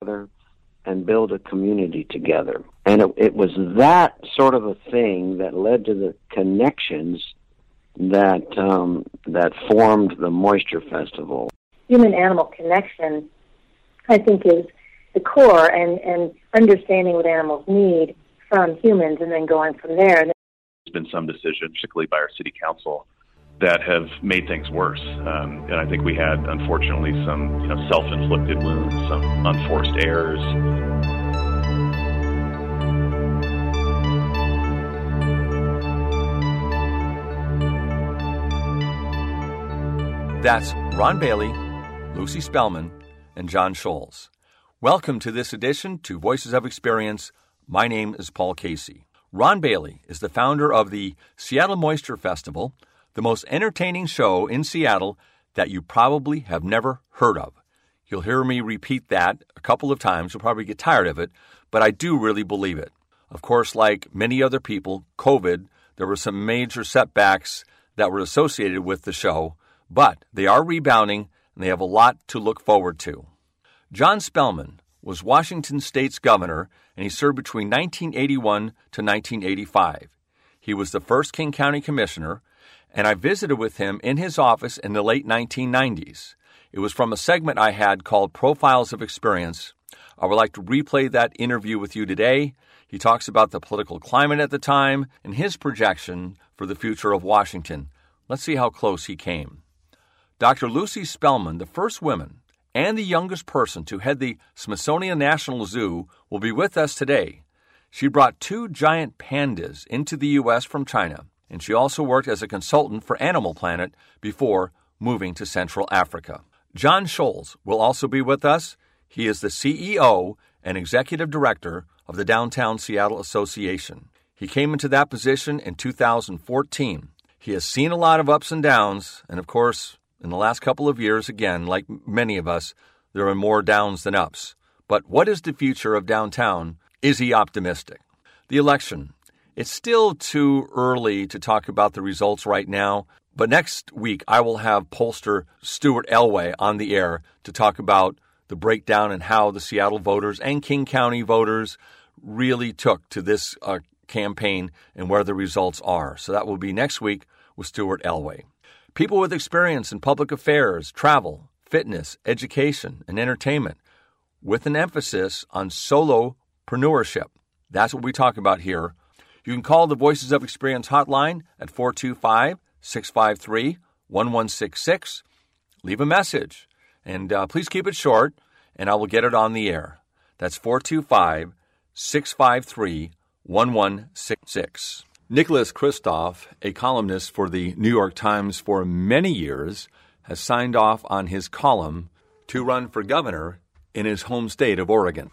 together and build a community together. And it, it was that sort of a thing that led to the connections that um, that formed the Moisture Festival. Human animal connection, I think, is the core, and, and understanding what animals need from humans, and then going from there. There's been some decisions, particularly by our city council, that have made things worse. Um, and I think we had, unfortunately, some you know, self-inflicted wounds, some unforced errors. That's Ron Bailey, Lucy Spellman, and John Scholes. Welcome to this edition to Voices of Experience. My name is Paul Casey. Ron Bailey is the founder of the Seattle Moisture Festival, the most entertaining show in Seattle that you probably have never heard of. You'll hear me repeat that a couple of times. You'll probably get tired of it, but I do really believe it. Of course, like many other people, COVID, there were some major setbacks that were associated with the show, but they are rebounding and they have a lot to look forward to. John Spellman was Washington State's governor and he served between 1981 to 1985. He was the first King County commissioner, and I visited with him in his office in the late 1990s. It was from a segment I had called Profiles of Experience. I would like to replay that interview with you today. He talks about the political climate at the time and his projection for the future of Washington. Let's see how close he came. Dr. Lucy Spellman, the first woman and the youngest person to head the Smithsonian National Zoo, will be with us today. She brought two giant pandas into the U.S. from China, and she also worked as a consultant for Animal Planet before moving to Central Africa. John Scholes will also be with us. He is the CEO and executive director of the Downtown Seattle Association. He came into that position in 2014. He has seen a lot of ups and downs, and of course, in the last couple of years, again, like many of us, there are more downs than ups. But what is the future of downtown? Is he optimistic? The election. It's still too early to talk about the results right now, but next week I will have pollster Stuart Elway on the air to talk about the breakdown and how the Seattle voters and King County voters really took to this uh, campaign and where the results are. So that will be next week with Stuart Elway. People with experience in public affairs, travel, fitness, education, and entertainment, with an emphasis on solopreneurship. That's what we talk about here. You can call the Voices of Experience hotline at 425 653 1166. Leave a message, and uh, please keep it short, and I will get it on the air. That's 425 653 1166. Nicholas Kristof, a columnist for the New York Times for many years, has signed off on his column to run for governor in his home state of Oregon.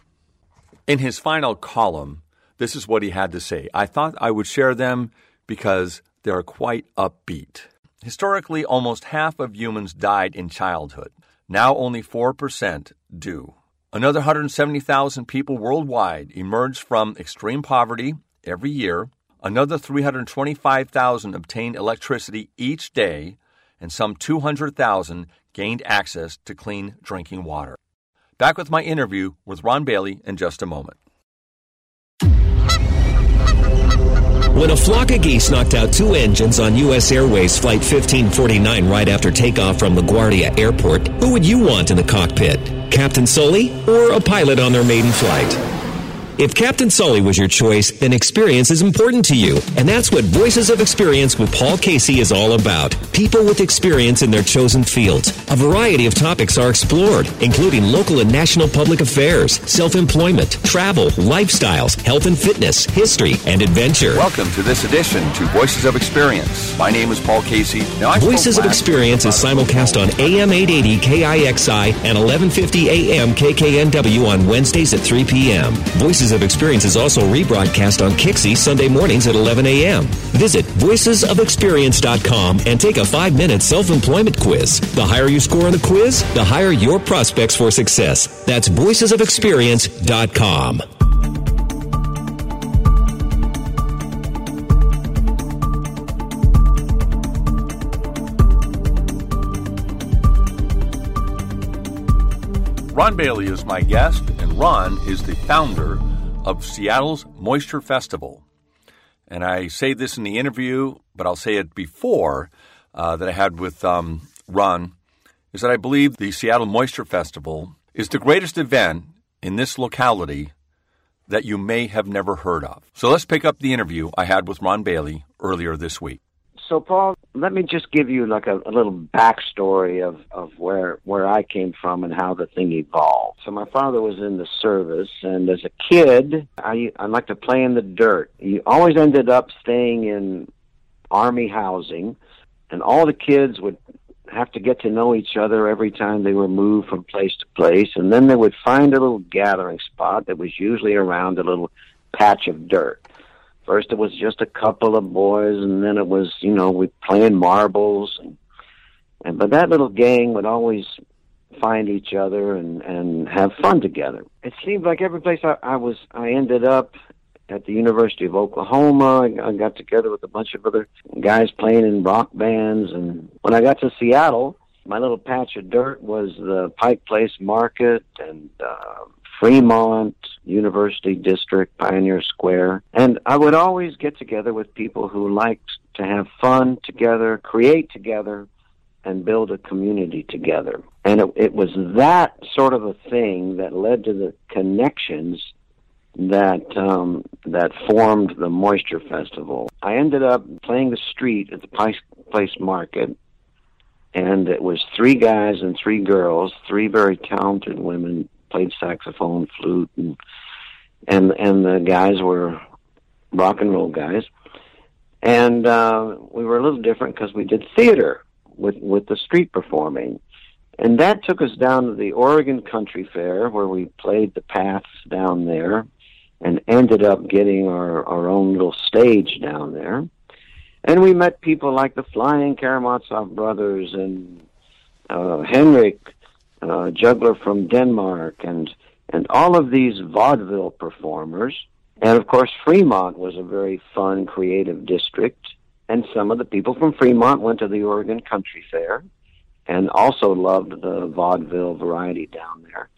In his final column, this is what he had to say. I thought I would share them because they are quite upbeat. Historically, almost half of humans died in childhood. Now only 4% do. Another 170,000 people worldwide emerge from extreme poverty every year Another 325,000 obtained electricity each day, and some 200,000 gained access to clean drinking water. Back with my interview with Ron Bailey in just a moment. When a flock of geese knocked out two engines on U.S. Airways Flight 1549 right after takeoff from LaGuardia Airport, who would you want in the cockpit? Captain Sully or a pilot on their maiden flight? If Captain Sully was your choice, then experience is important to you. And that's what Voices of Experience with Paul Casey is all about. People with experience in their chosen fields. A variety of topics are explored, including local and national public affairs, self-employment, travel, lifestyles, health and fitness, history, and adventure. Welcome to this edition to Voices of Experience. My name is Paul Casey. Now, Voices of Experience is simulcast on AM 880 KIXI and 1150 AM KKNW on Wednesdays at 3 p.m. Voices Voices of Experience is also rebroadcast on Kixie Sunday mornings at 11 a.m. Visit voicesofexperience.com and take a five minute self employment quiz. The higher you score on the quiz, the higher your prospects for success. That's voicesofexperience.com. Ron Bailey is my guest, and Ron is the founder of Seattle's Moisture Festival. And I say this in the interview, but I'll say it before uh, that I had with um, Ron, is that I believe the Seattle Moisture Festival is the greatest event in this locality that you may have never heard of. So let's pick up the interview I had with Ron Bailey earlier this week. So, Paul, let me just give you like a, a little backstory of, of where where I came from and how the thing evolved. So, my father was in the service, and as a kid, I I liked to play in the dirt. He always ended up staying in army housing, and all the kids would have to get to know each other every time they were moved from place to place, and then they would find a little gathering spot that was usually around a little patch of dirt. First, it was just a couple of boys, and then it was, you know, we playing marbles, and and but that little gang would always find each other and and have fun together. It seemed like every place I, I was, I ended up at the University of Oklahoma. I, I got together with a bunch of other guys playing in rock bands, and when I got to Seattle, my little patch of dirt was the Pike Place Market and uh, Fremont University District, Pioneer Square, and I would always get together with people who liked to have fun together, create together, and build a community together. And it, it was that sort of a thing that led to the connections that um, that formed the Moisture Festival. I ended up playing the street at the Place Market, and it was three guys and three girls, three very talented women played saxophone, flute, and and and the guys were rock and roll guys, and uh, we were a little different because we did theater with with the street performing. And that took us down to the Oregon Country Fair where we played the paths down there and ended up getting our, our own little stage down there. And we met people like the Flying Karamazov brothers and uh, Henrik, uh, juggler from Denmark, and and all of these vaudeville performers. And of course, Fremont was a very fun, creative district. And some of the people from Fremont went to the Oregon Country Fair and also loved the vaudeville variety down there.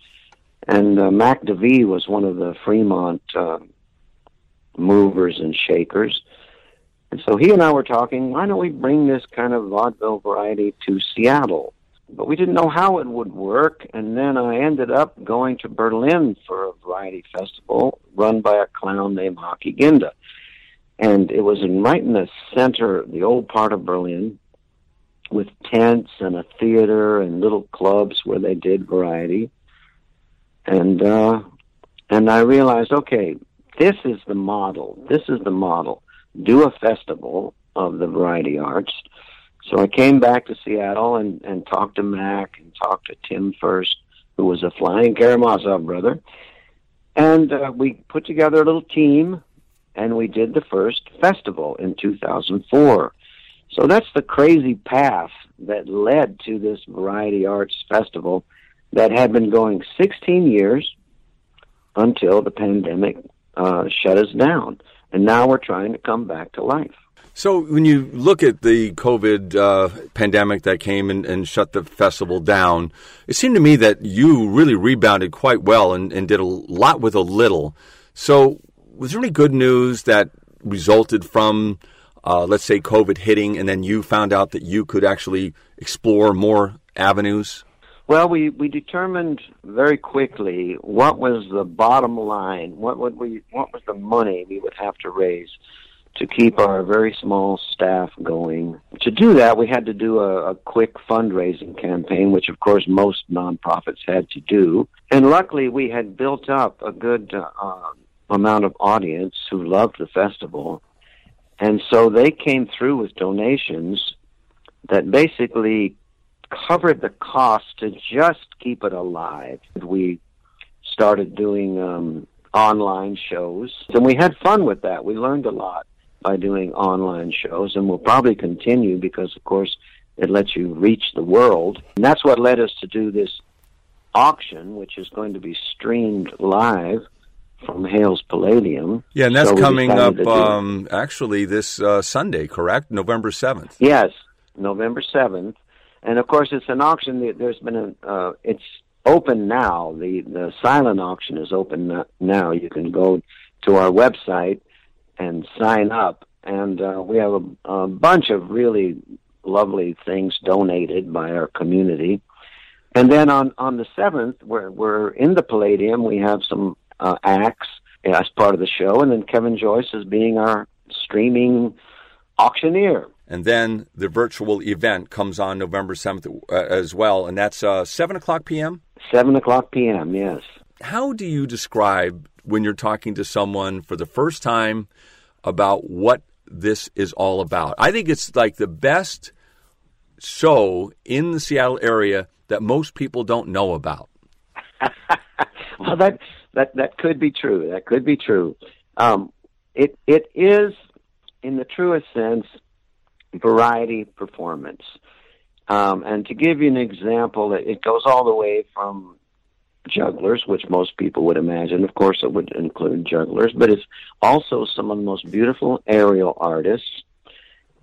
And uh, Mac DeVee was one of the Fremont uh, movers and shakers. And so he and I were talking, why don't we bring this kind of vaudeville variety to Seattle? But we didn't know how it would work. And then I ended up going to Berlin for a variety festival run by a clown named Haki Ginda. And it was in, right in the center, the old part of Berlin, with tents and a theater and little clubs where they did variety and uh, and I realized, okay, this is the model. This is the model. Do a festival of the variety arts. So I came back to Seattle and and talked to Mac and talked to Tim first, who was a flying Karamazov brother, and uh, we put together a little team, and we did the first festival in 2004. So that's the crazy path that led to this variety arts festival that had been going 16 years until the pandemic uh, shut us down. And now we're trying to come back to life. So, when you look at the COVID uh, pandemic that came and, and, shut the festival down, it seemed to me that you really rebounded quite well and, and did a lot with a little. So, was there any good news that resulted from, uh, let's say, COVID hitting, and then you found out that you could actually explore more avenues? Well, we, we determined very quickly what was the bottom line, what would we what was the money we would have to raise to keep our very small staff going. To do that, we had to do a, a quick fundraising campaign, which of course most nonprofits had to do. And luckily, we had built up a good uh, amount of audience who loved the festival, and so they came through with donations that basically covered the cost to just keep it alive. We started doing um, online shows, and we had fun with that. We learned a lot by doing online shows, and we'll probably continue because, of course, it lets you reach the world. And that's what led us to do this auction, which is going to be streamed live from Hales Palladium. Yeah, and that's so coming up um, actually this uh, Sunday, correct? November 7th. Yes, November 7th and of course it's an auction. There's been a uh, it's open now. The the silent auction is open now. You can go to our website and sign up, and uh, we have a, a bunch of really lovely things donated by our community. And then on on the seventh, we're we're in the Palladium. We have some uh, acts as part of the show, and then Kevin Joyce is being our streaming auctioneer. And then the virtual event comes on November 7th uh, as well, and that's uh, 7 o'clock p.m.? 7 o'clock p.m., yes. How do you describe when you're talking to someone for the first time about what this is all about? I think it's like the best show in the Seattle area that most people don't know about. well, that that that could be true. That could be true. Um, it it is, in the truest sense, variety performance. Um, and to give you an example, it, it goes all the way from jugglers, which most people would imagine. Of course, it would include jugglers, but it's also some of the most beautiful aerial artists.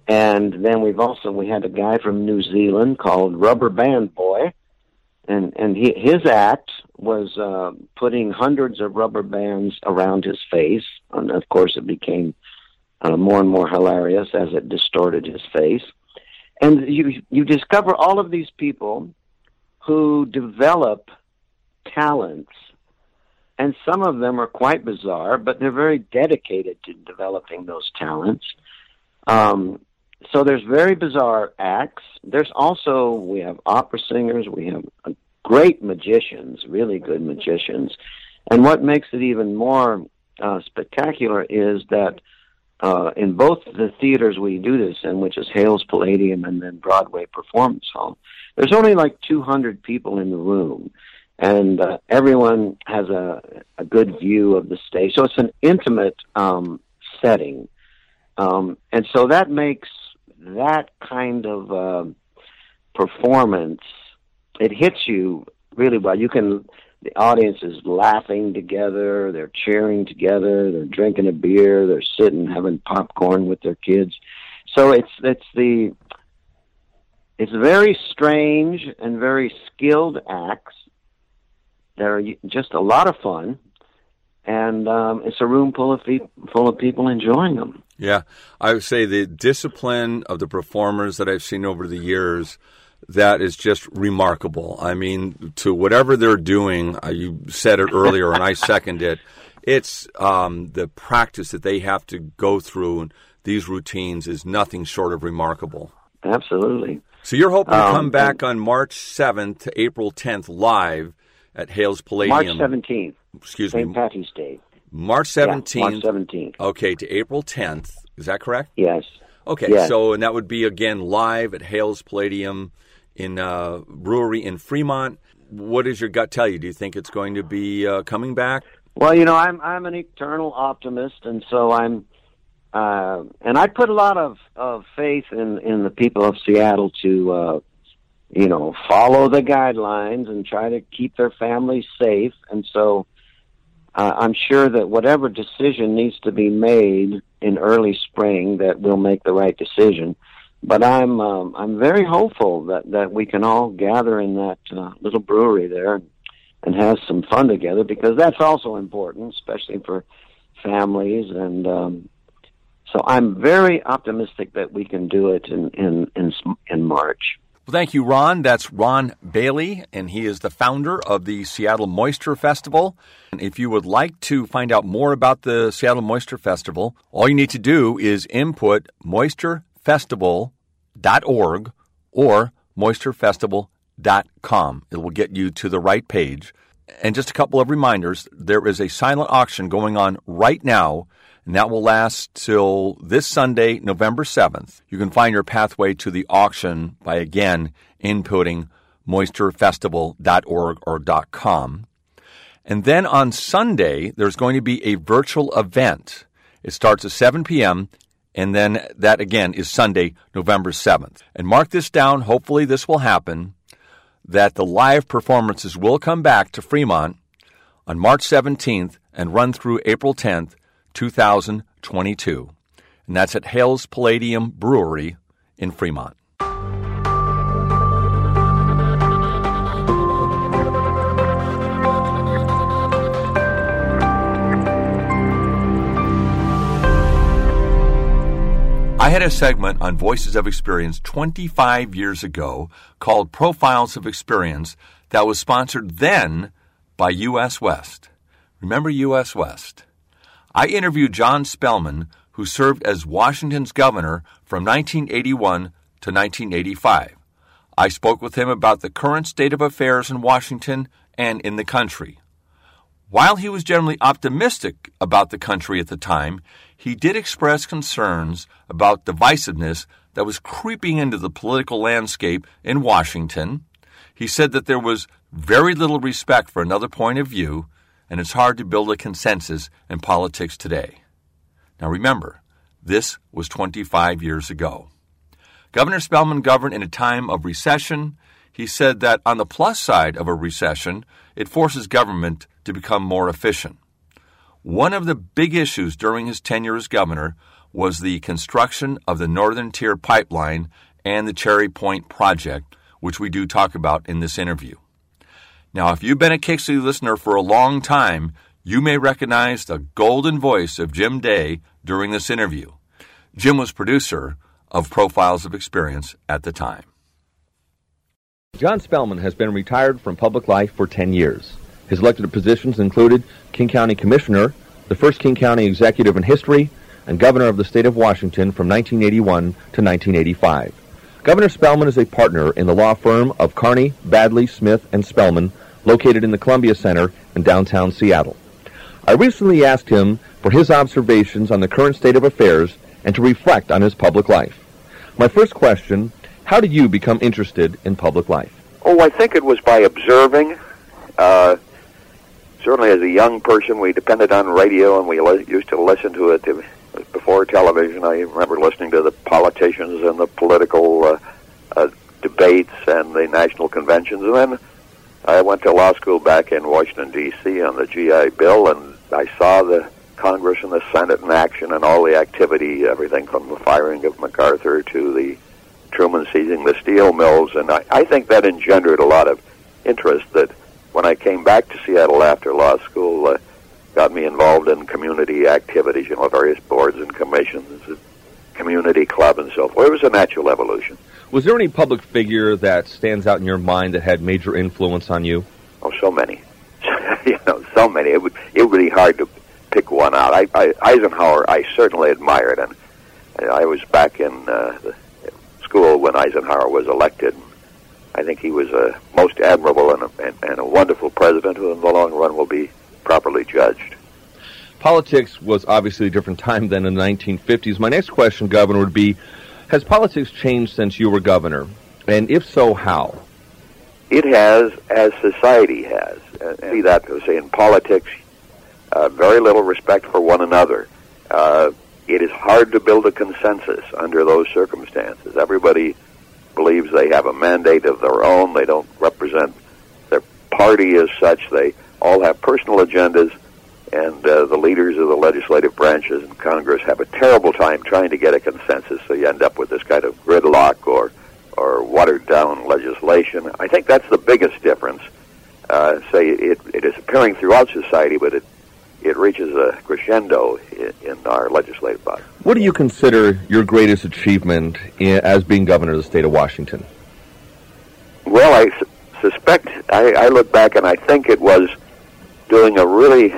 And then we've also we had a guy from New Zealand called Rubber Band Boy, and and he, his act was uh, putting hundreds of rubber bands around his face, and of course it became uh, more and more hilarious as it distorted his face. And you you discover all of these people who develop talents, and some of them are quite bizarre, but they're very dedicated to developing those talents. Um, so there's very bizarre acts. There's also we have opera singers, we have great magicians, really good magicians, and what makes it even more uh, spectacular is that uh, in both the theaters we do this in, which is Hales Palladium and then Broadway Performance Hall, there's only like 200 people in the room, and uh, everyone has a, a good view of the stage. So it's an intimate um, setting, um, and so that makes that kind of uh, performance it hits you really well. You can the audience is laughing together, they're cheering together, they're drinking a beer, they're sitting having popcorn with their kids. So it's it's the it's very strange and very skilled acts that are just a lot of fun, and um, it's a room full of full of people enjoying them. Yeah, I would say the discipline of the performers that I've seen over the years that is just remarkable. I mean, to whatever they're doing, uh, you said it earlier, and I second it. It's um, the practice that they have to go through and these routines is nothing short of remarkable. Absolutely. So you're hoping to um, come back on March 7th to April 10th live at Hales Palladium. March 17th. Excuse St. me. Patty's Day. March 17th. Yeah, March 17th. Okay, to April 10th. Is that correct? Yes. Okay, yes. so and that would be again live at Hales Palladium in uh, brewery in Fremont. What does your gut tell you? Do you think it's going to be uh, coming back? Well, you know, I'm I'm an eternal optimist, and so I'm, uh, and I put a lot of, of faith in in the people of Seattle to, uh, you know, follow the guidelines and try to keep their families safe. And so, uh, I'm sure that whatever decision needs to be made in early spring, that we'll make the right decision but I'm um, I'm very hopeful that that we can all gather in that uh, little brewery there and, and have some fun together because that's also important, especially for families. And um, so I'm very optimistic that we can do it in in in, in March. Well, thank you, Ron. That's Ron Bailey, and he is the founder of the Seattle Moisture Festival. And if you would like to find out more about the Seattle Moisture Festival, all you need to do is input moisture moisturefestival.org or moisturefestival.com. It will get you to the right page. And just a couple of reminders there is a silent auction going on right now, and that will last till this Sunday, November 7th. You can find your pathway to the auction by again inputting moisturefestival.org or .com. And then on Sunday, there's going to be a virtual event. It starts at 7 p.m. And then that again is Sunday, November 7th. And mark this down. Hopefully, this will happen that the live performances will come back to Fremont on March 17th and run through April 10th, 2022. And that's at Hales Palladium Brewery in Fremont. I had a segment on Voices of Experience 25 years ago called Profiles of Experience that was sponsored then by US West. Remember US West? I interviewed John Spellman, who served as Washington's governor from 1981 to 1985. I spoke with him about the current state of affairs in Washington and in the country. While he was generally optimistic about the country at the time, he did express concerns about divisiveness that was creeping into the political landscape in Washington. He said that there was very little respect for another point of view, and it's hard to build a consensus in politics today. Now remember, this was 25 years ago. Governor Spellman governed in a time of recession. He said that on the plus side of a recession, it forces government to become more efficient. One of the big issues during his tenure as governor was the construction of the Northern Tier pipeline and the Cherry Point project, which we do talk about in this interview. Now, if you've been a Kixie listener for a long time, you may recognize the golden voice of Jim Day during this interview. Jim was producer of Profiles of Experience at the time. John Spellman has been retired from public life for 10 years. His elected positions included King County Commissioner, the first King County executive in history, and Governor of the State of Washington from 1981 to 1985. Governor Spellman is a partner in the law firm of Carney, Badley, Smith, and Spellman, located in the Columbia Center in downtown Seattle. I recently asked him for his observations on the current state of affairs and to reflect on his public life. My first question, how did you become interested in public life? Oh, I think it was by observing. Uh, certainly as a young person, we depended on radio and we li- used to listen to it before television. I remember listening to the politicians and the political uh, uh, debates and the national conventions. And then I went to law school back in Washington, D.C. on the GI Bill, and I saw the Congress and the Senate in action and all the activity, everything from the firing of MacArthur to the Truman seizing the steel mills. And I, I think that engendered a lot of interest that when I came back to Seattle after law school, uh, got me involved in community activities, you know, various boards and commissions, community club, and so forth. It was a natural evolution. Was there any public figure that stands out in your mind that had major influence on you? Oh, so many. you know, so many. It would it would be hard to pick one out. I, I Eisenhower, I certainly admired, and I was back in uh, school when Eisenhower was elected. I think he was a most admirable and a, and, and a wonderful president who, in the long run, will be properly judged. Politics was obviously a different time than in the 1950s. My next question, Governor, would be Has politics changed since you were governor? And if so, how? It has, as society has. And see that, say, in politics, uh, very little respect for one another. Uh, it is hard to build a consensus under those circumstances. Everybody believes they have a mandate of their own. They don't represent their party as such. They all have personal agendas, and uh, the leaders of the legislative branches in Congress have a terrible time trying to get a consensus. So you end up with this kind of gridlock or or watered down legislation. I think that's the biggest difference. Uh, say it, it is appearing throughout society, but it it reaches a crescendo in, in our legislative body. What do you consider your greatest achievement in, as being governor of the state of Washington? Well, I su- suspect I, I look back and I think it was doing a really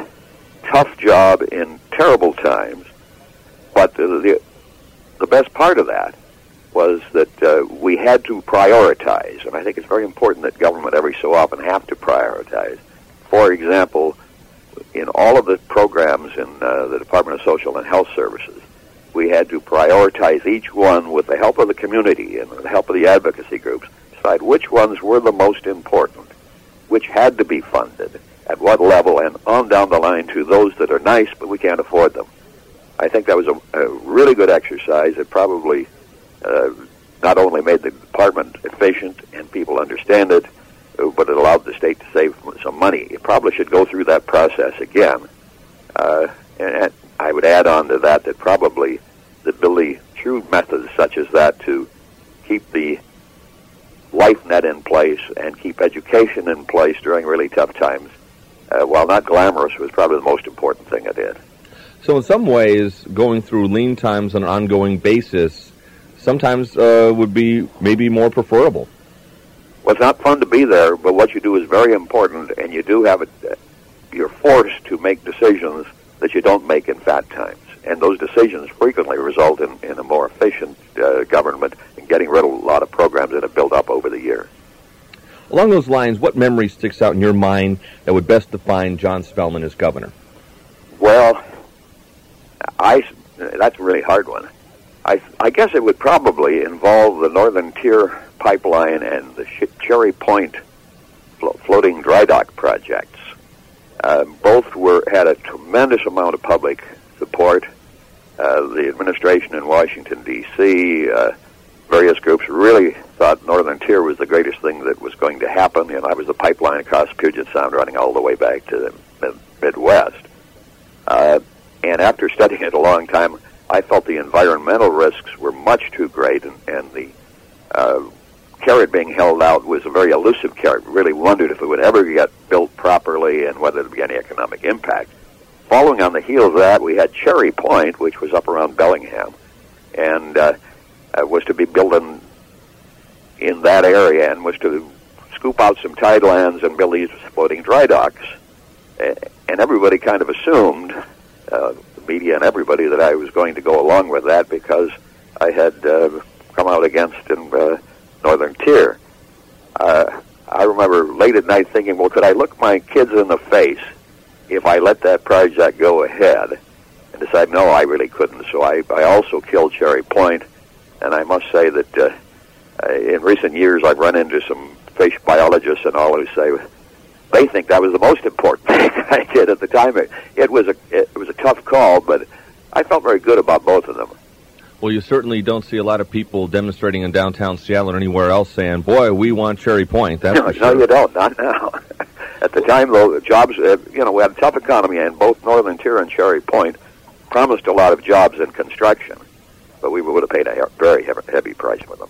tough job in terrible times. But the the, the best part of that was that uh, we had to prioritize, and I think it's very important that government every so often have to prioritize. For example, in all of the programs in uh, the Department of Social and Health Services, we had to prioritize each one with the help of the community and the help of the advocacy groups, decide which ones were the most important, which had to be funded, at what level, and on down the line to those that are nice but we can't afford them. I think that was a, a really good exercise. It probably uh, not only made the department efficient and people understand it, but it allowed the state to save some money. It probably should go through that process again. Uh, and I would add on to that that probably the ability through methods such as that to keep the life net in place and keep education in place during really tough times, uh, while not glamorous, was probably the most important thing I did. So in some ways, going through lean times on an ongoing basis sometimes uh, would be maybe more preferable. Well, it's not fun to be there, but what you do is very important, and you do have it. You're forced to make decisions that you don't make in fat times, and those decisions frequently result in, in a more efficient uh, government and getting rid of a lot of programs that have built up over the years. Along those lines, what memory sticks out in your mind that would best define John Spellman as governor? Well, I that's a really hard one. I I guess it would probably involve the Northern Tier pipeline and the Cherry Point flo- floating dry dock projects. Uh, both were had a tremendous amount of public support. Uh, the administration in Washington D.C., uh, various groups really thought Northern Tier was the greatest thing that was going to happen, and I was the pipeline across Puget Sound running all the way back to the Midwest. Uh, and after studying it a long time, I felt the environmental risks were much too great, and, and the uh, carrot being held out was a very elusive carrot. Really wondered if it would ever get built properly and whether there'd be any economic impact. Following on the heels of that, we had Cherry Point, which was up around Bellingham, and uh, uh, was to be built in that area, and was to scoop out some tidelands and build these floating dry docks. And everybody kind of assumed, uh, the media and everybody, that I was going to go along with that because I had uh, come out against in uh, Northern Tier. Uh, I remember late at night thinking, well, could I look my kids in the face if I let that project go ahead? And decide, no, I really couldn't. So I, I also killed Cherry Point, and I must say that uh, in recent years I've run into some fish biologists and all who say they think that was the most important thing I did at the time. It, it was a it was a tough call, but I felt very good about both of them. Well, you certainly don't see a lot of people demonstrating in downtown Seattle or anywhere else saying, "Boy, we want Cherry Point." That's no, sure. no, you don't. Not now. At the time, though, jobs, uh, you know, we had a tough economy, and both Northern Tier and Cherry Point promised a lot of jobs in construction, but we would have paid a very heavy price for them.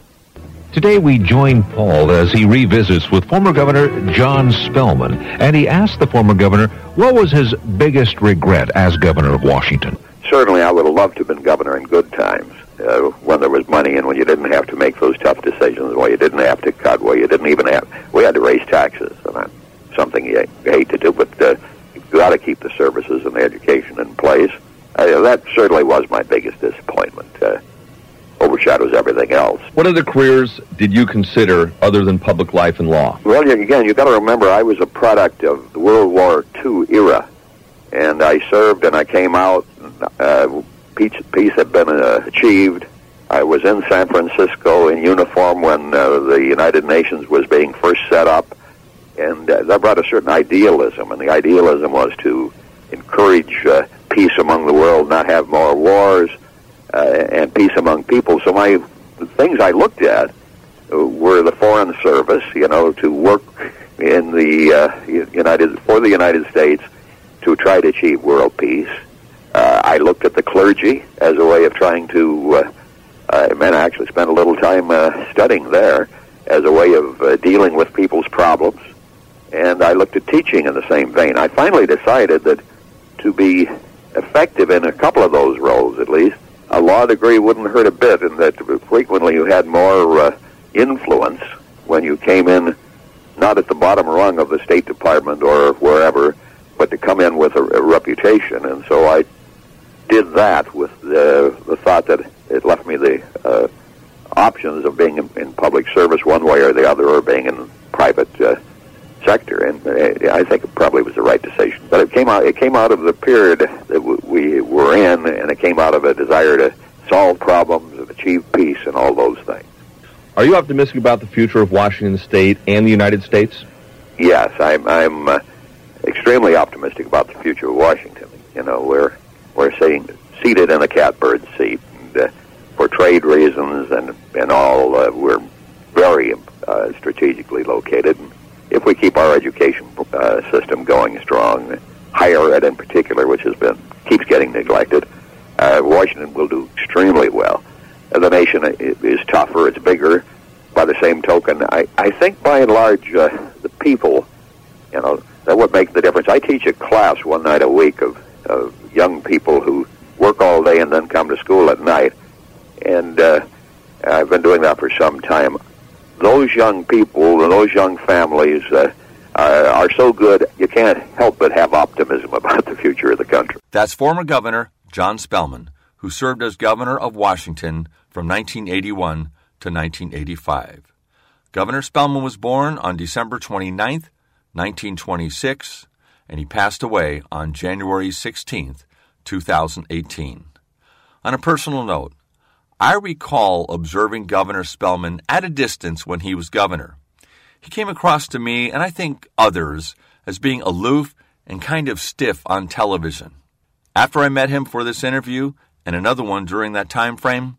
Today we join Paul as he revisits with former Governor John Spellman, and he asked the former governor what was his biggest regret as governor of Washington. Certainly, I would have loved to have been governor in good times uh, when there was money and when you didn't have to make those tough decisions, where you didn't have to cut, where you didn't even have. We had to raise taxes, and that's something you hate to do, but uh, you've got to keep the services and the education in place. Uh, that certainly was my biggest disappointment. Uh, overshadows everything else. What other careers did you consider other than public life and law? Well, again, you've got to remember I was a product of the World War II era, and I served and I came out. Uh, peace, peace had been uh, achieved. I was in San Francisco in uniform when uh, the United Nations was being first set up, and uh, that brought a certain idealism, and the idealism was to encourage uh, peace among the world, not have more wars, uh, and peace among people. So my the things I looked at were the foreign service, you know, to work in the uh, United for the United States to try to achieve world peace. Uh, I looked at the clergy as a way of trying to. Uh, uh, and I actually spent a little time uh, studying there as a way of uh, dealing with people's problems. And I looked at teaching in the same vein. I finally decided that to be effective in a couple of those roles, at least, a law degree wouldn't hurt a bit, and that frequently you had more uh, influence when you came in, not at the bottom rung of the State Department or wherever, but to come in with a, a reputation. And so I did that with the, the thought that it left me the uh, options of being in, in public service one way or the other, or being in private. Uh, sector, and uh, I think it probably was the right decision. But it came out it came out of the period that w- we were in, and it came out of a desire to solve problems and achieve peace and all those things. Are you optimistic about the future of Washington State and the United States? Yes, I'm. I'm uh, extremely optimistic about the future of Washington. You know, we're we're sitting seated in a catbird seat, and uh, for trade reasons and and all, uh, we're very uh, strategically located. And if we keep our education uh, system going strong, higher ed in particular, which has been keeps getting neglected, uh, Washington will do extremely well. Uh, the nation is tougher; it's bigger. By the same token, I, I think by and large, uh, the people, you know, that would make the difference. I teach a class one night a week of uh, young people who work all day and then come to school at night. And uh, I've been doing that for some time. Those young people and those young families uh, are, are so good, you can't help but have optimism about the future of the country. That's former Governor John Spellman, who served as governor of Washington from 1981 to 1985. Governor Spellman was born on December 29, 1926, and he passed away on January 16, 2018. On a personal note, I recall observing Governor Spellman at a distance when he was governor. He came across to me, and I think others, as being aloof and kind of stiff on television. After I met him for this interview and another one during that time frame,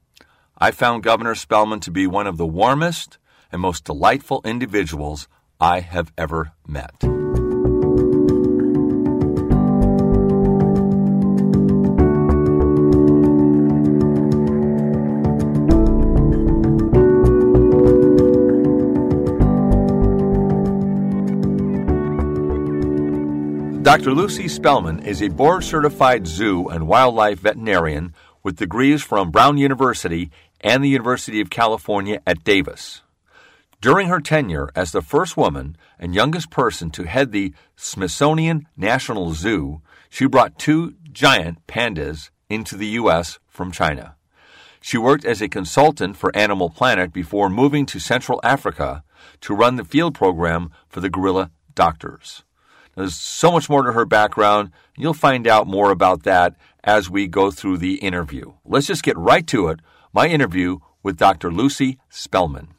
I found Governor Spellman to be one of the warmest and most delightful individuals I have ever met. Dr. Lucy Spellman is a board certified zoo and wildlife veterinarian with degrees from Brown University and the University of California at Davis. During her tenure as the first woman and youngest person to head the Smithsonian National Zoo, she brought two giant pandas into the U.S. from China. She worked as a consultant for Animal Planet before moving to Central Africa to run the field program for the gorilla doctors. There's so much more to her background. You'll find out more about that as we go through the interview. Let's just get right to it. My interview with Dr. Lucy Spellman.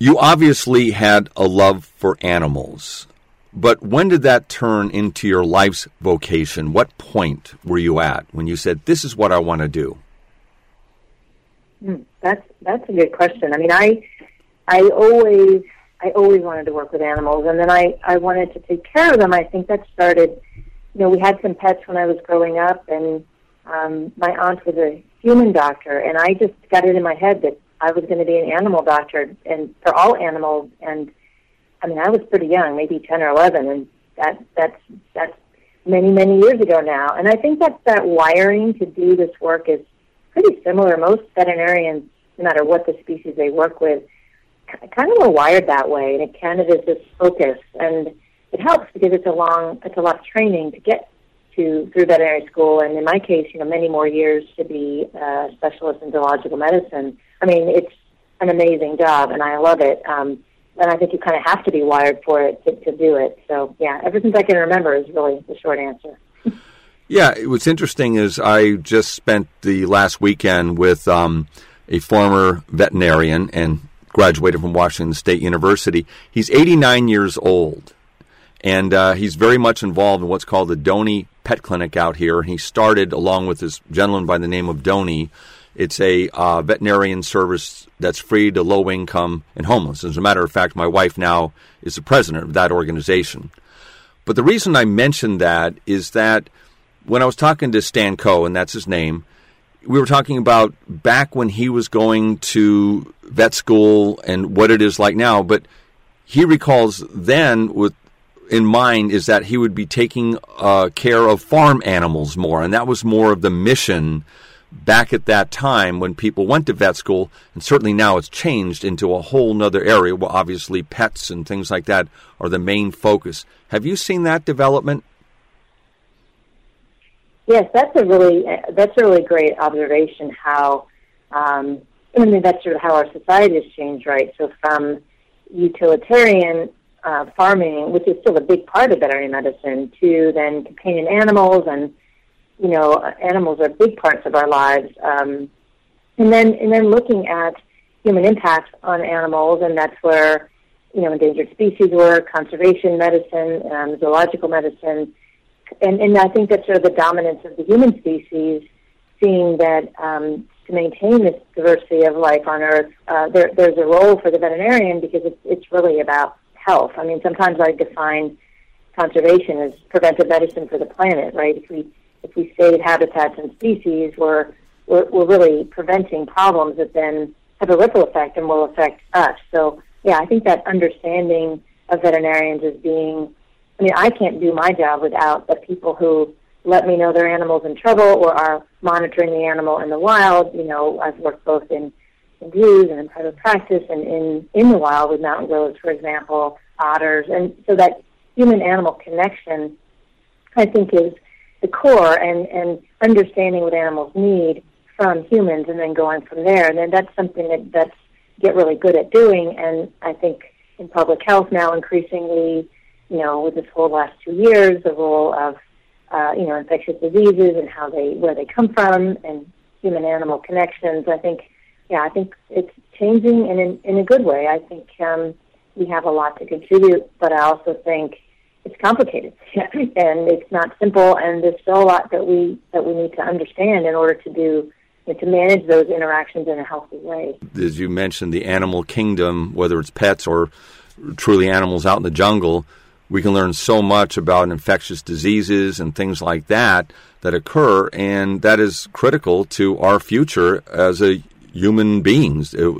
You obviously had a love for animals, but when did that turn into your life's vocation? What point were you at when you said, "This is what I want to do"? Hmm, that's that's a good question. I mean, I I always I always wanted to work with animals, and then I I wanted to take care of them. I think that started. You know, we had some pets when I was growing up, and um, my aunt was a human doctor, and I just got it in my head that I was going to be an animal doctor, and for all animals. And I mean, I was pretty young, maybe ten or eleven, and that that's that's many many years ago now. And I think that that wiring to do this work is pretty similar. Most veterinarians, no matter what the species they work with, kind of are wired that way, and it kind of is this focus, and it helps because it's a long, it's a lot of training to get to through veterinary school, and in my case, you know, many more years to be a specialist in zoological medicine. I mean, it's an amazing job, and I love it. Um, and I think you kind of have to be wired for it to, to do it. So, yeah, ever since I can remember is really the short answer. yeah, what's interesting is I just spent the last weekend with um, a former veterinarian and graduated from Washington State University. He's 89 years old, and uh, he's very much involved in what's called the Doney Pet Clinic out here. He started along with this gentleman by the name of Doney. It's a uh, veterinarian service that's free to low income and homeless. As a matter of fact, my wife now is the president of that organization. But the reason I mentioned that is that when I was talking to Stan Coe, and that's his name, we were talking about back when he was going to vet school and what it is like now, but he recalls then with in mind is that he would be taking uh, care of farm animals more, and that was more of the mission back at that time when people went to vet school, and certainly now it's changed into a whole nother area where obviously pets and things like that are the main focus. Have you seen that development? Yes, that's a really that's a really great observation. How um, I mean that's sort of how our society has changed, right? So from utilitarian uh, farming, which is still a big part of veterinary medicine, to then companion animals, and you know, animals are big parts of our lives. Um, and then and then looking at human impacts on animals, and that's where you know endangered species work, conservation medicine, um, zoological medicine and, and I think that's sort of the dominance of the human species, seeing that um, to maintain this diversity of life on Earth, uh, there, there's a role for the veterinarian because it's, it's really about health. I mean, sometimes I define conservation as preventive medicine for the planet, right? If we if we save habitats and species, we're, we're we're really preventing problems that then have a ripple effect and will affect us. So, yeah, I think that understanding of veterinarians as being I mean, I can't do my job without the people who let me know their animal's in trouble or are monitoring the animal in the wild. You know, I've worked both in, in zoos and in private practice and in, in the wild with mountain goats, for example, otters. And so that human animal connection, I think, is the core and, and understanding what animals need from humans and then going from there. And then that's something that that's get really good at doing. And I think in public health now increasingly, you know, with this whole last two years, the role of uh, you know infectious diseases and how they where they come from and human animal connections. I think, yeah, I think it's changing and in, in a good way. I think um, we have a lot to contribute, but I also think it's complicated and it's not simple, and there's still a lot that we that we need to understand in order to do to manage those interactions in a healthy way. As you mentioned, the animal kingdom, whether it's pets or truly animals out in the jungle, we can learn so much about infectious diseases and things like that that occur, and that is critical to our future as a human beings uh,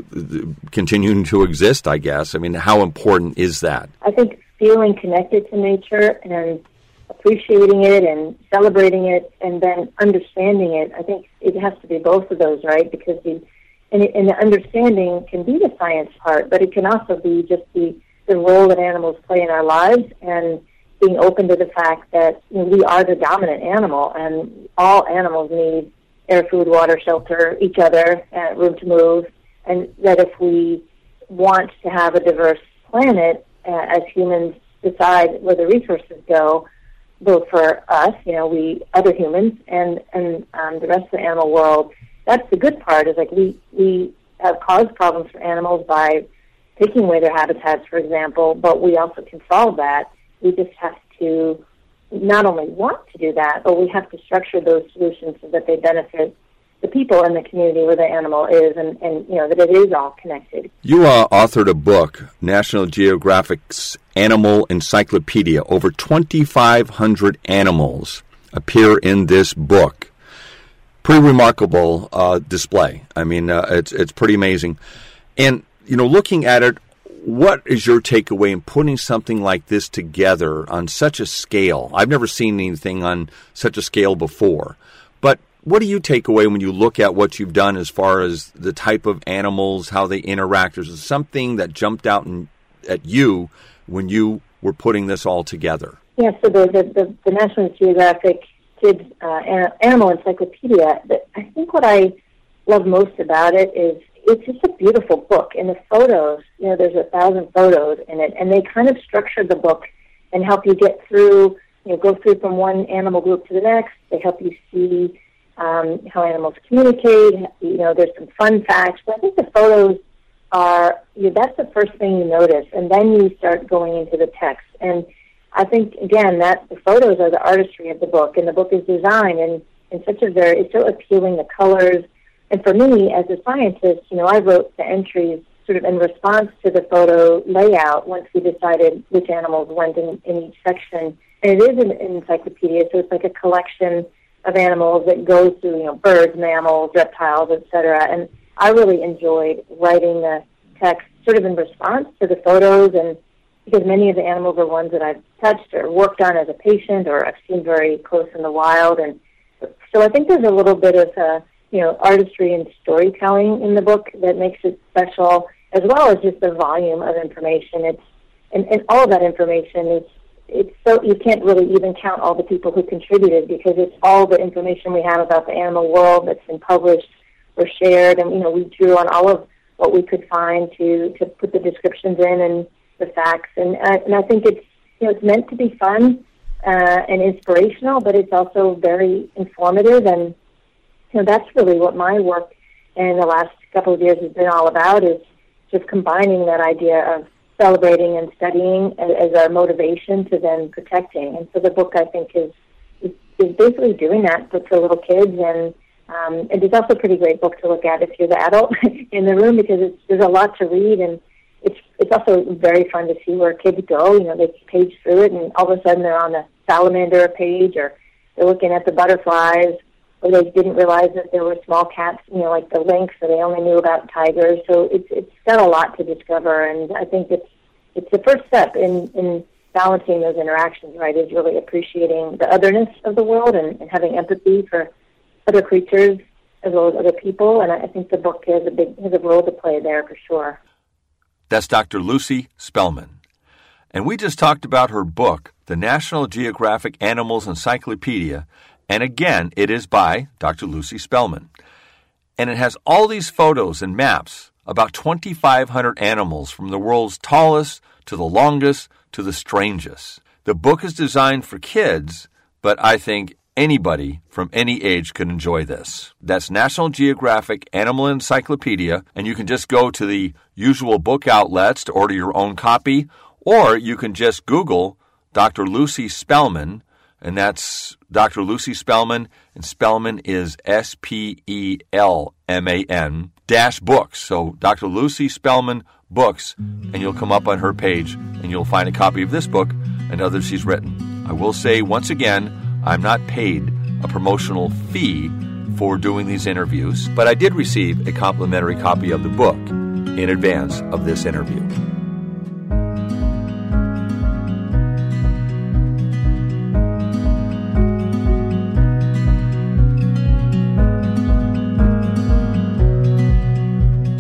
continuing to exist. I guess. I mean, how important is that? I think feeling connected to nature and appreciating it and celebrating it and then understanding it. I think it has to be both of those, right? Because the and, and the understanding can be the science part, but it can also be just the the role that animals play in our lives and being open to the fact that you know, we are the dominant animal and all animals need air, food, water, shelter, each other, uh, room to move, and that if we want to have a diverse planet, uh, as humans decide where the resources go, both for us, you know, we other humans, and and um, the rest of the animal world. That's the good part. Is like we we have caused problems for animals by taking away their habitats, for example. But we also can solve that. We just have to not only want to do that, but we have to structure those solutions so that they benefit the people in the community where the animal is and, and you know that it is all connected. You uh, authored a book, National Geographic's Animal Encyclopedia. Over 2,500 animals appear in this book. Pretty remarkable uh, display. I mean, uh, it's it's pretty amazing. And you know, looking at it, what is your takeaway in putting something like this together on such a scale? I've never seen anything on such a scale before. What do you take away when you look at what you've done as far as the type of animals, how they interact? Is something that jumped out in, at you when you were putting this all together? Yeah, so the, the, the, National Geographic Kids uh, Animal Encyclopedia, I think what I love most about it is it's just a beautiful book. And the photos, you know, there's a thousand photos in it, and they kind of structure the book and help you get through, you know, go through from one animal group to the next. They help you see um, how animals communicate. You know, there's some fun facts. But I think the photos are you know, that's the first thing you notice, and then you start going into the text. And I think again that the photos are the artistry of the book, and the book is designed in in such a very it's so appealing. The colors, and for me as a scientist, you know, I wrote the entries sort of in response to the photo layout once we decided which animals went in, in each section. And it is an encyclopedia, so it's like a collection of animals that goes through, you know, birds, mammals, reptiles, etc. And I really enjoyed writing the text sort of in response to the photos and because many of the animals are ones that I've touched or worked on as a patient or I've seen very close in the wild and so I think there's a little bit of uh, you know artistry and storytelling in the book that makes it special as well as just the volume of information it's and, and all of that information is it's so you can't really even count all the people who contributed because it's all the information we have about the animal world that's been published or shared, and you know we drew on all of what we could find to to put the descriptions in and the facts, and uh, and I think it's you know it's meant to be fun uh, and inspirational, but it's also very informative, and you know that's really what my work in the last couple of years has been all about is just combining that idea of celebrating and studying as our motivation to then protecting. And so the book, I think, is is, basically doing that, but for little kids. And um, it is also a pretty great book to look at if you're the adult in the room because it's, there's a lot to read and it's it's also very fun to see where kids go. You know, they page through it, and all of a sudden they're on the salamander page, or they're looking at the butterflies, or they didn't realize that there were small cats. You know, like the lynx, or they only knew about tigers. So it's it's got a lot to discover, and I think it's it's the first step in in balancing those interactions, right, is really appreciating the otherness of the world and, and having empathy for other creatures as well as other people. And I think the book has a big has a role to play there for sure. That's Dr. Lucy Spelman. And we just talked about her book, The National Geographic Animals Encyclopedia, and again, it is by Dr. Lucy Spelman. And it has all these photos and maps about 2,500 animals from the world's tallest to the longest to the strangest. The book is designed for kids, but I think anybody from any age can enjoy this. That's National Geographic Animal Encyclopedia, and you can just go to the usual book outlets to order your own copy, or you can just Google Dr. Lucy Spelman, and that's Dr. Lucy Spelman, and Spelman is S P E L M A N dash books. So Dr. Lucy Spelman books, and you'll come up on her page and you'll find a copy of this book and others she's written. I will say once again, I'm not paid a promotional fee for doing these interviews, but I did receive a complimentary copy of the book in advance of this interview.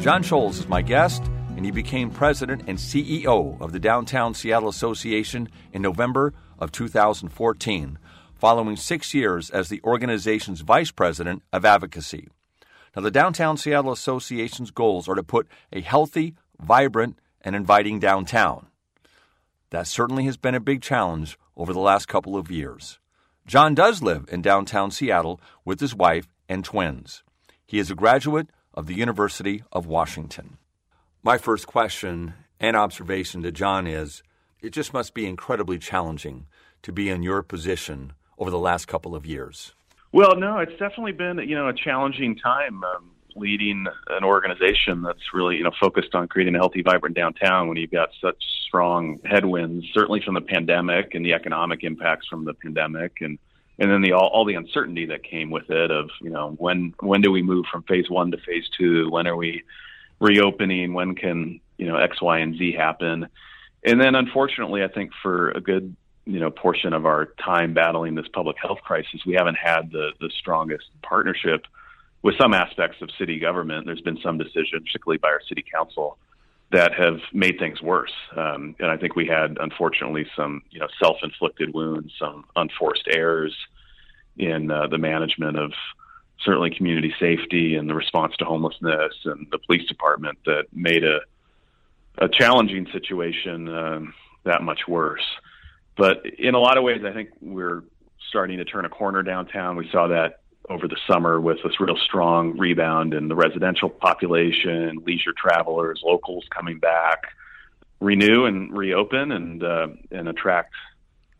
Jon Scholes is my guest, and he became president and CEO of the Downtown Seattle Association in November of 2014, following six years as the organization's vice president of advocacy. Now, the Downtown Seattle Association's goals are to put a healthy, vibrant, and inviting downtown. That certainly has been a big challenge over the last couple of years. Jon does live in downtown Seattle with his wife and twins. He is a graduate of the University of Washington. My first question and observation to Jon is it just must be incredibly challenging to be in your position over the last couple of years. Well, no, it's definitely been you know a challenging time um, leading an organization that's really you know focused on creating a healthy, vibrant downtown when you've got such strong headwinds, certainly from the pandemic and the economic impacts from the pandemic, and and then the all, all the uncertainty that came with it of you know when when do we move from phase one to phase two? When are we reopening? When can you know x y and z happen? And then unfortunately i think for a good you know portion of our time battling this public health crisis we haven't had the the strongest partnership with some aspects of city government. There's been some decisions particularly by our city council that have made things worse. Um, and I think we had, unfortunately, some you know self-inflicted wounds, some unforced errors in uh, the management of certainly community safety and the response to homelessness and the police department that made a a challenging situation um, that much worse. But in a lot of ways, I think we're starting to turn a corner downtown. We saw that over the summer with this real strong rebound in the residential population, leisure travelers, locals coming back, renew and reopen and uh, and attract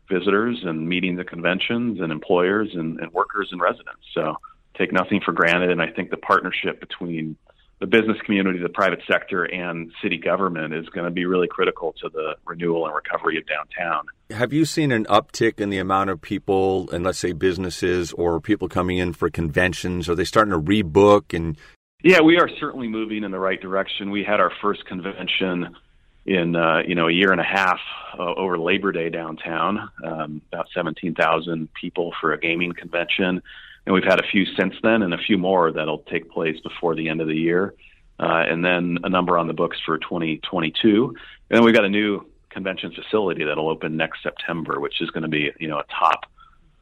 visitors and meeting the conventions and employers and, and workers and residents. So take nothing for granted, and I think the partnership between the business community, the private sector, and city government is going to be really critical to the renewal and recovery of downtown. Have you seen an uptick in the amount of people, and let's say businesses or people coming in for conventions? Are they starting to rebook? And yeah, we are certainly moving in the right direction. We had our first convention in uh, you know a year and a half uh, over Labor Day downtown, um, about seventeen thousand people for a gaming convention and we've had a few since then, and a few more that'll take place before the end of the year, uh, and then a number on the books for 2022. And then we've got a new convention facility that'll open next September, which is going to be you know a top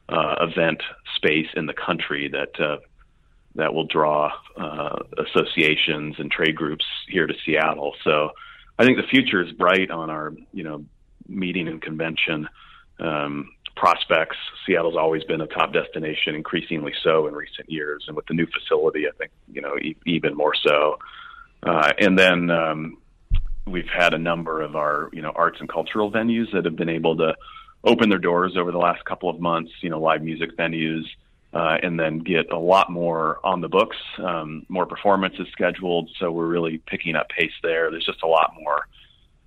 uh, event space in the country that uh, that will draw uh, associations and trade groups here to Seattle. So I think the future is bright on our you know meeting and convention um, prospects. Seattle's always been a top destination, increasingly so in recent years, and with the new facility, I think you know e- even more so. Uh, and then um, we've had a number of our you know arts and cultural venues that have been able to open their doors over the last couple of months. You know, live music venues. Uh, and then get a lot more on the books, um, more performances scheduled. So we're really picking up pace there. There's just a lot more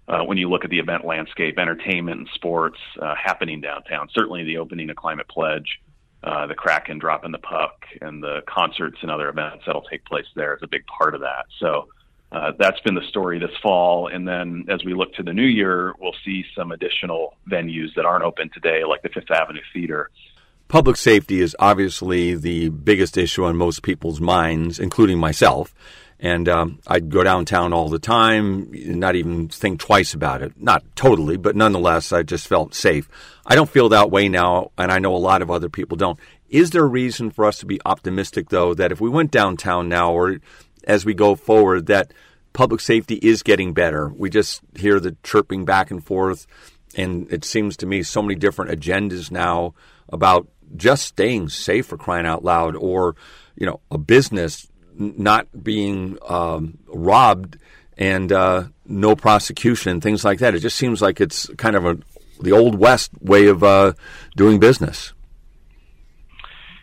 uh, when you look at the event landscape, entertainment and sports uh, happening downtown. Certainly, the opening of Climate Pledge, uh, the Kraken dropping the puck, and the concerts and other events that'll take place there is a big part of that. So. Uh, that's been the story this fall. And then as we look to the new year, we'll see some additional venues that aren't open today, like the Fifth Avenue Theater. Public safety is obviously the biggest issue on most people's minds, including myself. And um, I'd go downtown all the time, not even think twice about it. Not totally, but nonetheless, I just felt safe. I don't feel that way now, and I know a lot of other people don't. Is there a reason for us to be optimistic, though, that if we went downtown now or as we go forward, that public safety is getting better? We just hear the chirping back and forth, and it seems to me so many different agendas now about just staying safe for crying out loud or, you know, a business not being um, robbed and uh, no prosecution, things like that. It just seems like it's kind of a the old west way of uh, doing business.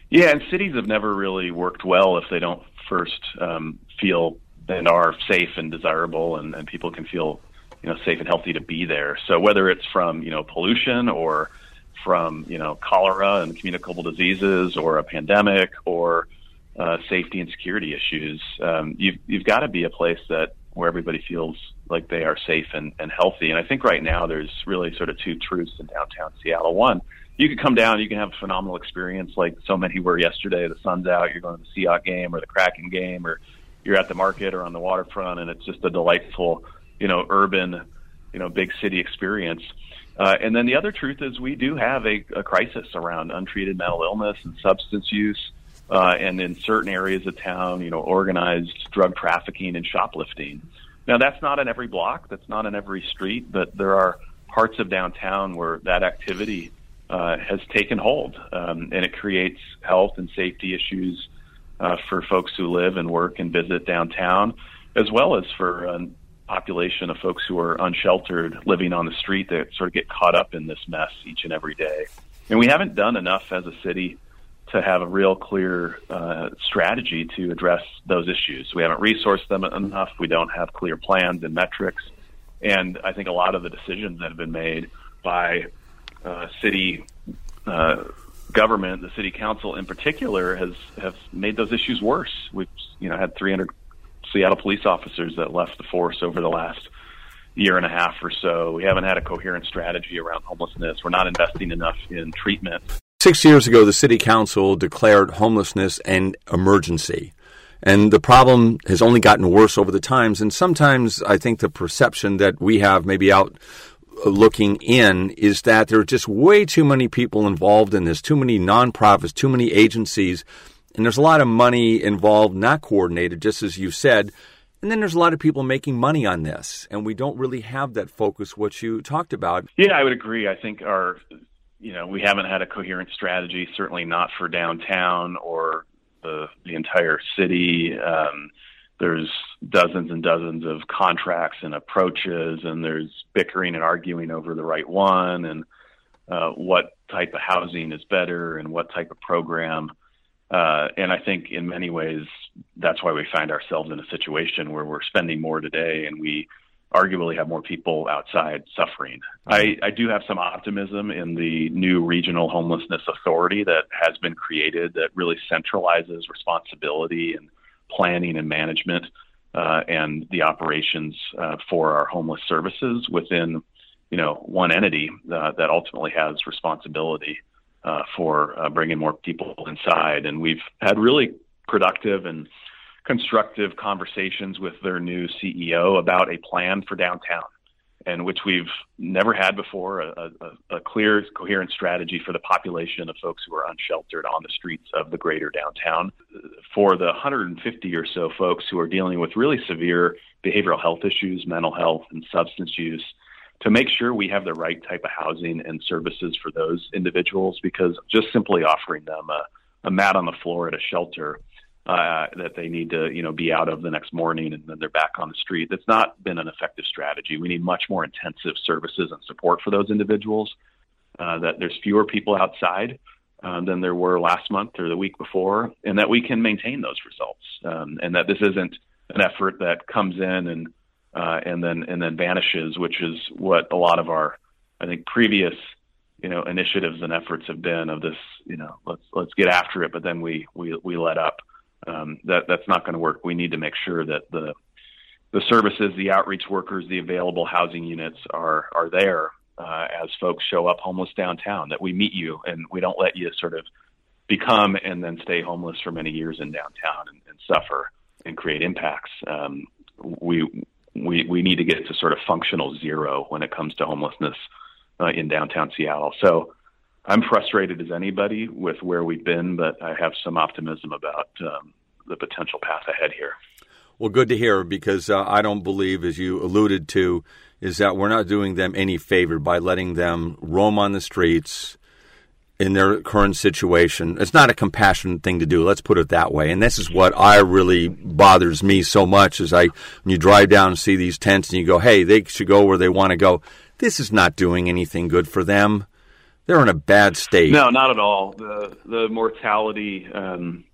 Yeah, and cities have never really worked well if they don't first um, feel and are safe and desirable, and, and people can feel you know safe and healthy to be there. So whether it's from you know pollution or from you know cholera and communicable diseases or a pandemic or uh, safety and security issues. Um, you've you've got to be a place that where everybody feels like they are safe and, and healthy. And I think right now there's really sort of two truths in downtown Seattle. One, you can come down, you can have a phenomenal experience like so many were yesterday. The sun's out, you're going to the Seahawk game or the Kraken game, or you're at the market or on the waterfront, and it's just a delightful, you know, urban, you know, big city experience. Uh, and then the other truth is we do have a, a crisis around untreated mental illness and substance use uh, and in certain areas of town, you know, organized drug trafficking and shoplifting. Now, that's not in every block, that's not in every street, but there are parts of downtown where that activity uh, has taken hold, um, and it creates health and safety issues uh, for folks who live and work and visit downtown, as well as for a population of folks who are unsheltered living on the street that sort of get caught up in this mess each and every day. And we haven't done enough as a city to have a real clear uh, strategy to address those issues. We haven't resourced them enough. We don't have clear plans and metrics. And I think a lot of the decisions that have been made by uh, city uh, government, the city council in particular, has have made those issues worse. We've you know had 300 Seattle police officers that left the force over the last year and a half or so. We haven't had a coherent strategy around homelessness. We're not investing enough in treatment. Six years ago, the City Council declared homelessness an emergency. And the problem has only gotten worse over the times. And sometimes I think the perception that we have, maybe out looking in, is that there are just way too many people involved in this, too many nonprofits, too many agencies. And there's a lot of money involved, not coordinated, just as you said. And then there's a lot of people making money on this, and we don't really have that focus, what you talked about. Yeah, I would agree. I think our you know, we haven't had a coherent strategy, certainly not for downtown or the the entire city. Um, there's dozens and dozens of contracts and approaches, and there's bickering and arguing over the right one and uh, what type of housing is better and what type of program. Uh, and I think in many ways that's why we find ourselves in a situation where we're spending more today and we arguably have more people outside suffering. I, I do have some optimism in the new regional homelessness authority that has been created that really centralizes responsibility and planning and management uh, and the operations uh, for our homeless services within you know one entity uh, that ultimately has responsibility uh, for uh, bringing more people inside. And we've had really productive and constructive conversations with their new CEO about a plan for downtown, and which we've never had before a, a, a, clear, coherent strategy for the population of folks who are unsheltered on the streets of the greater downtown. For the 150 or so folks who are dealing with really severe behavioral health issues, mental health, and substance use, to make sure we have the right type of housing and services for those individuals because just simply offering them a, a mat on the floor at a shelter uh, that they need to you know be out of the next morning and then they're back on the street that's not been an effective strategy we need much more intensive services and support for those individuals uh, that there's fewer people outside uh, than there were last month or the week before and that we can maintain those results um, and that this isn't an effort that comes in and uh, and then and then vanishes, which is what a lot of our, I think, previous you know initiatives and efforts have been of this. You know, let's let's get after it, but then we we we let up. Um, that that's not going to work. We need to make sure that the the services, the outreach workers, the available housing units are are there uh, as folks show up homeless downtown. That we meet you and we don't let you sort of become and then stay homeless for many years in downtown and, and suffer and create impacts. Um, we we we need to get to sort of functional zero when it comes to homelessness uh, in downtown Seattle. So I'm frustrated as anybody with where we've been, but I have some optimism about um, the potential path ahead here. Well, good to hear because uh, I don't believe, as you alluded to, is that we're not doing them any favor by letting them roam on the streets in their current situation. It's not a compassionate thing to do. Let's put it that way. And this is what I really bothers me so much is I when you drive down and see these tents and you go, "Hey, they should go where they want to go." This is not doing anything good for them. They're in a bad state. No, not at all. The the mortality um,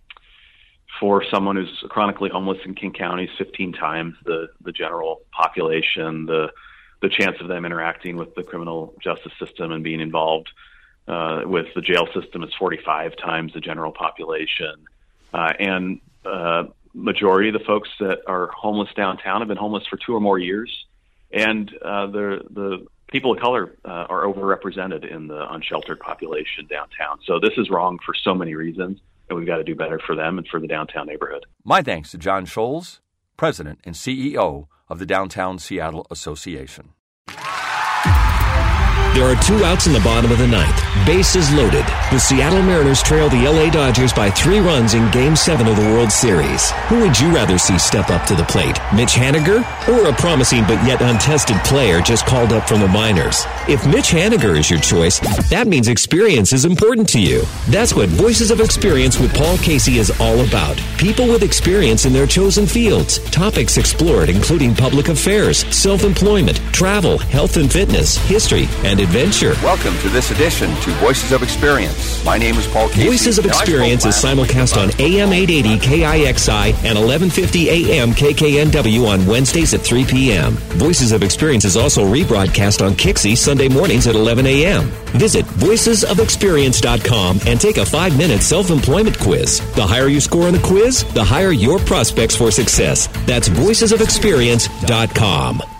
for someone who's chronically homeless in King County is 15 times the the general population. The the chance of them interacting with the criminal justice system and being involved uh, with the jail system, is 45 times the general population. Uh, and uh, majority of the folks that are homeless downtown have been homeless for two or more years. And uh, the, the people of color uh, are overrepresented in the unsheltered population downtown. So this is wrong for so many reasons, and we've got to do better for them and for the downtown neighborhood. My thanks to Jon Scholes, President and CEO of the Downtown Seattle Association. There are two outs in the bottom of the ninth. Bases loaded. The Seattle Mariners trail the LA Dodgers by three runs in Game 7 of the World Series. Who would you rather see step up to the plate? Mitch Haniger? Or a promising but yet untested player just called up from the minors? If Mitch Haniger is your choice, that means experience is important to you. That's what Voices of Experience with Paul Casey is all about. People with experience in their chosen fields. Topics explored including public affairs, self-employment, travel, health and fitness, history, and adventure. Welcome to this edition to Voices of Experience. My name is Paul Casey. Voices of Experience is simulcast on AM 880 KIXI and 1150 AM KKNW on Wednesdays at 3 p.m. Voices of Experience is also rebroadcast on Kixie Sunday mornings at 11 a.m. Visit voicesofexperience.com and take a five minute self employment quiz. The higher you score on the quiz, the higher your prospects for success. That's voicesofexperience.com.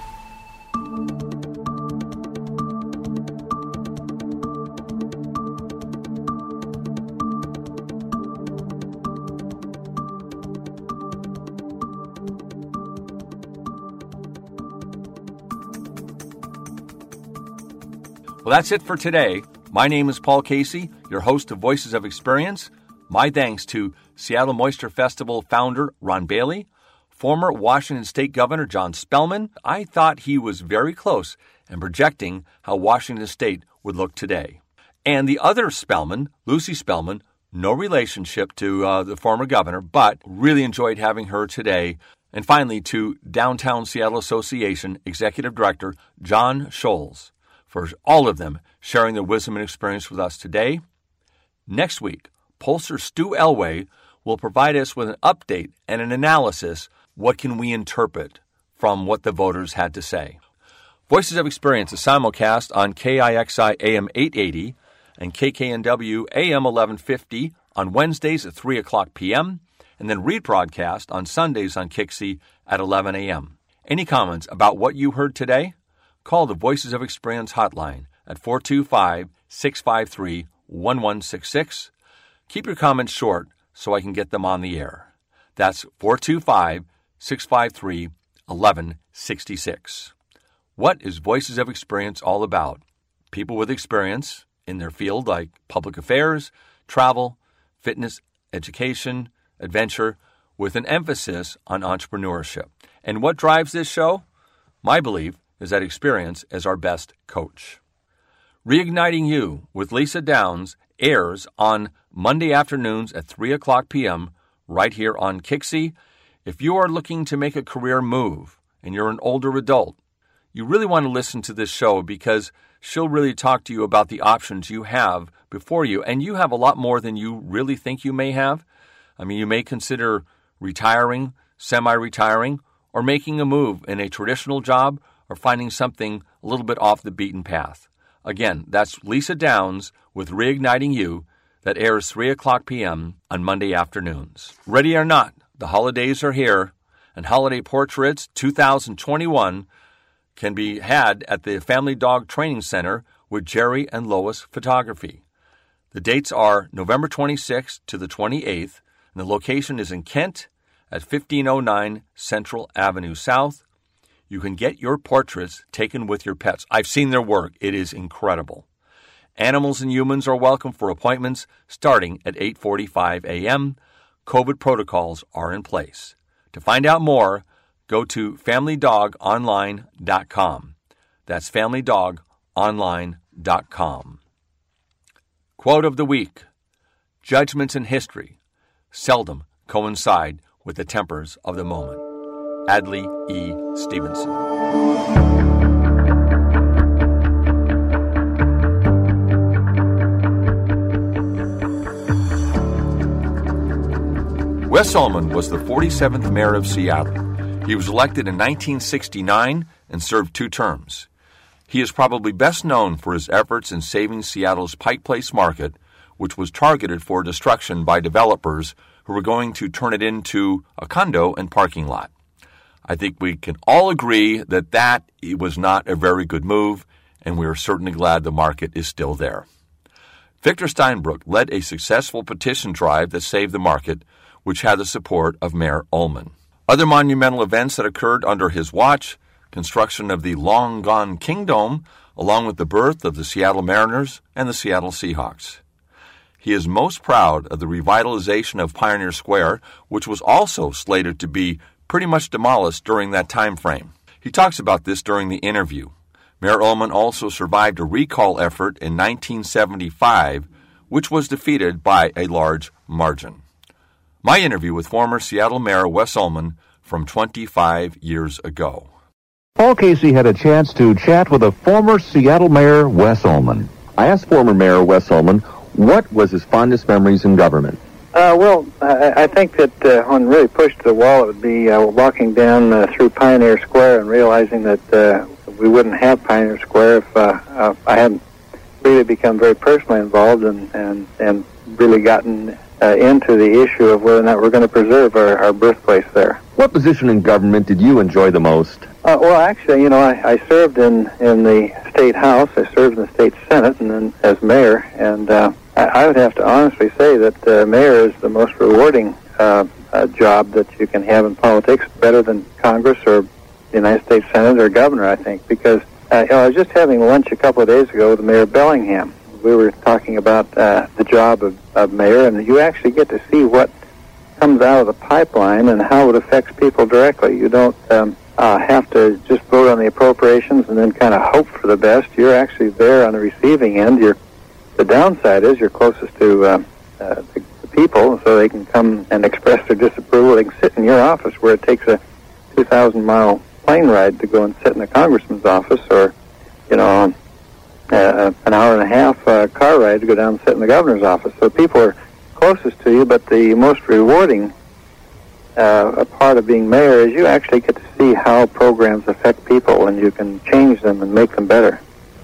Well, that's it for today. My name is Paul Casey, your host of Voices of Experience. My thanks to Seattle Moisture Festival founder Ron Bailey, former Washington State Governor John Spellman. I thought he was very close in projecting how Washington State would look today. And the other Spellman, Lucy Spelman, no relationship to uh, the former governor, but really enjoyed having her today. And finally, to Downtown Seattle Association Executive Director Jon Scholes for all of them sharing their wisdom and experience with us today. Next week, pollster Stu Elway will provide us with an update and an analysis. What can we interpret from what the voters had to say? Voices of Experience is simulcast on KIXI AM 880 and KKNW AM 1150 on Wednesdays at 3 o'clock p.m. and then rebroadcast on Sundays on Kixie at 11 a.m. Any comments about what you heard today? Call the Voices of Experience hotline at 425 653 1166. Keep your comments short so I can get them on the air. That's 425 653 1166. What is Voices of Experience all about? People with experience in their field like public affairs, travel, fitness, education, adventure, with an emphasis on entrepreneurship. And what drives this show? My belief is that experience is our best coach. Reigniting You with Lisa Downs airs on Monday afternoons at 3 o'clock p.m. right here on Kixie. If you are looking to make a career move and you're an older adult, you really want to listen to this show because she'll really talk to you about the options you have before you. And you have a lot more than you really think you may have. I mean, you may consider retiring, semi retiring, or making a move in a traditional job or finding something a little bit off the beaten path. Again, that's Lisa Downs with Reigniting You that airs 3 o'clock p.m. on Monday afternoons. Ready or not, the holidays are here, and Holiday Portraits 2021 can be had at the Family Dog Training Center with Jerry and Lois Photography. The dates are November 26th to the 28th, and the location is in Kent at 1509 Central Avenue South. You can get your portraits taken with your pets. I've seen their work, it is incredible. Animals and humans are welcome for appointments starting at 8:45 a.m. COVID protocols are in place. To find out more, go to familydogonline.com. That's familydogonline.com. Quote of the week Judgments in history seldom coincide with the tempers of the moment. Adlai E. Stevenson. Wes Uhlman was the 47th mayor of Seattle. He was elected in 1969 and served two terms. He is probably best known for his efforts in saving Seattle's Pike Place market, which was targeted for destruction by developers who were going to turn it into a condo and parking lot. I think we can all agree that that was not a very good move, and we are certainly glad the market is still there. Victor Steinbrueck led a successful petition drive that saved the market, which had the support of Mayor Uhlman. Other monumental events that occurred under his watch construction of the long gone Kingdome, along with the birth of the Seattle Mariners and the Seattle Seahawks. He is most proud of the revitalization of Pioneer Square, which was also slated to be pretty much demolished during that time frame. He talks about this during the interview. Mayor Uhlman also survived a recall effort in 1975, which was defeated by a large margin. My interview with former Seattle Mayor Wes Uhlman from 25 years ago. Paul Casey had a chance to chat with a former Seattle Mayor, Wes Uhlman. I asked former Mayor Wes Uhlman what was his fondest memories in government. Uh, well, I, I think that uh, when really pushed to the wall, it would be uh, walking down uh, through Pioneer Square and realizing that uh, we wouldn't have Pioneer Square if uh, uh, I hadn't really become very personally involved and and and really gotten uh, into the issue of whether or not we're going to preserve our, our birthplace there. What position in government did you enjoy the most? Uh, well, actually, you know, I, I served in in the state house. I served in the state senate, and then as mayor. And uh, I, would have to honestly say that uh, mayor is the most rewarding uh, uh, job that you can have in politics, better than Congress or the United States Senate or governor. I think because uh, you know, I was just having lunch a couple of days ago with Mayor Bellingham. We were talking about uh, the job of, of mayor, and you actually get to see what comes out of the pipeline and how it affects people directly. You don't. Um, uh, have to just vote on the appropriations and then kind of hope for the best. You're actually there on the receiving end. You're, the downside is you're closest to uh, uh, the, the people, so they can come and express their disapproval. They can sit in your office where it takes a 2,000 mile plane ride to go and sit in the congressman's office, or you know, uh, an hour and a half uh, car ride to go down and sit in the governor's office. So people are closest to you, but the most rewarding uh, a part of being mayor is you actually get to see how programs affect people and you can change them and make them better.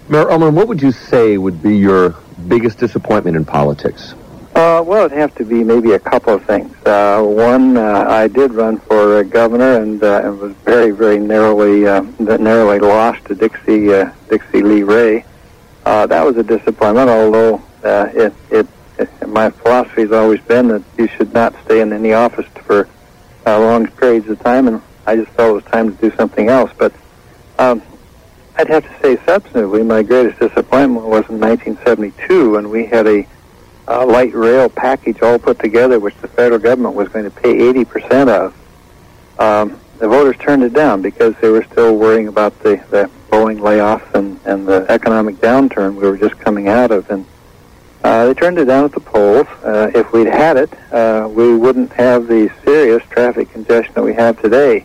Mayor Uhlman, what would you say would be your biggest disappointment in politics? Uh, well, it'd have to be maybe a couple of things. Uh, one, uh, I did run for uh, governor and, uh, and was very, very narrowly uh, narrowly lost to Dixy uh, Dixy Lee Ray. Uh, that was a disappointment. Although uh, it, it, it my philosophy has always been that you should not stay in any office for uh, long periods of time, and I just felt it was time to do something else. But um, I'd have to say, substantively, my greatest disappointment was in 1972 when we had a uh, light rail package all put together, which the federal government was going to pay 80% of. Um, the voters turned it down because they were still worrying about the, the Boeing layoffs and, and the economic downturn we were just coming out of. And uh, they turned it down at the polls. Uh, if we'd had it, uh, we wouldn't have the serious traffic congestion that we have today.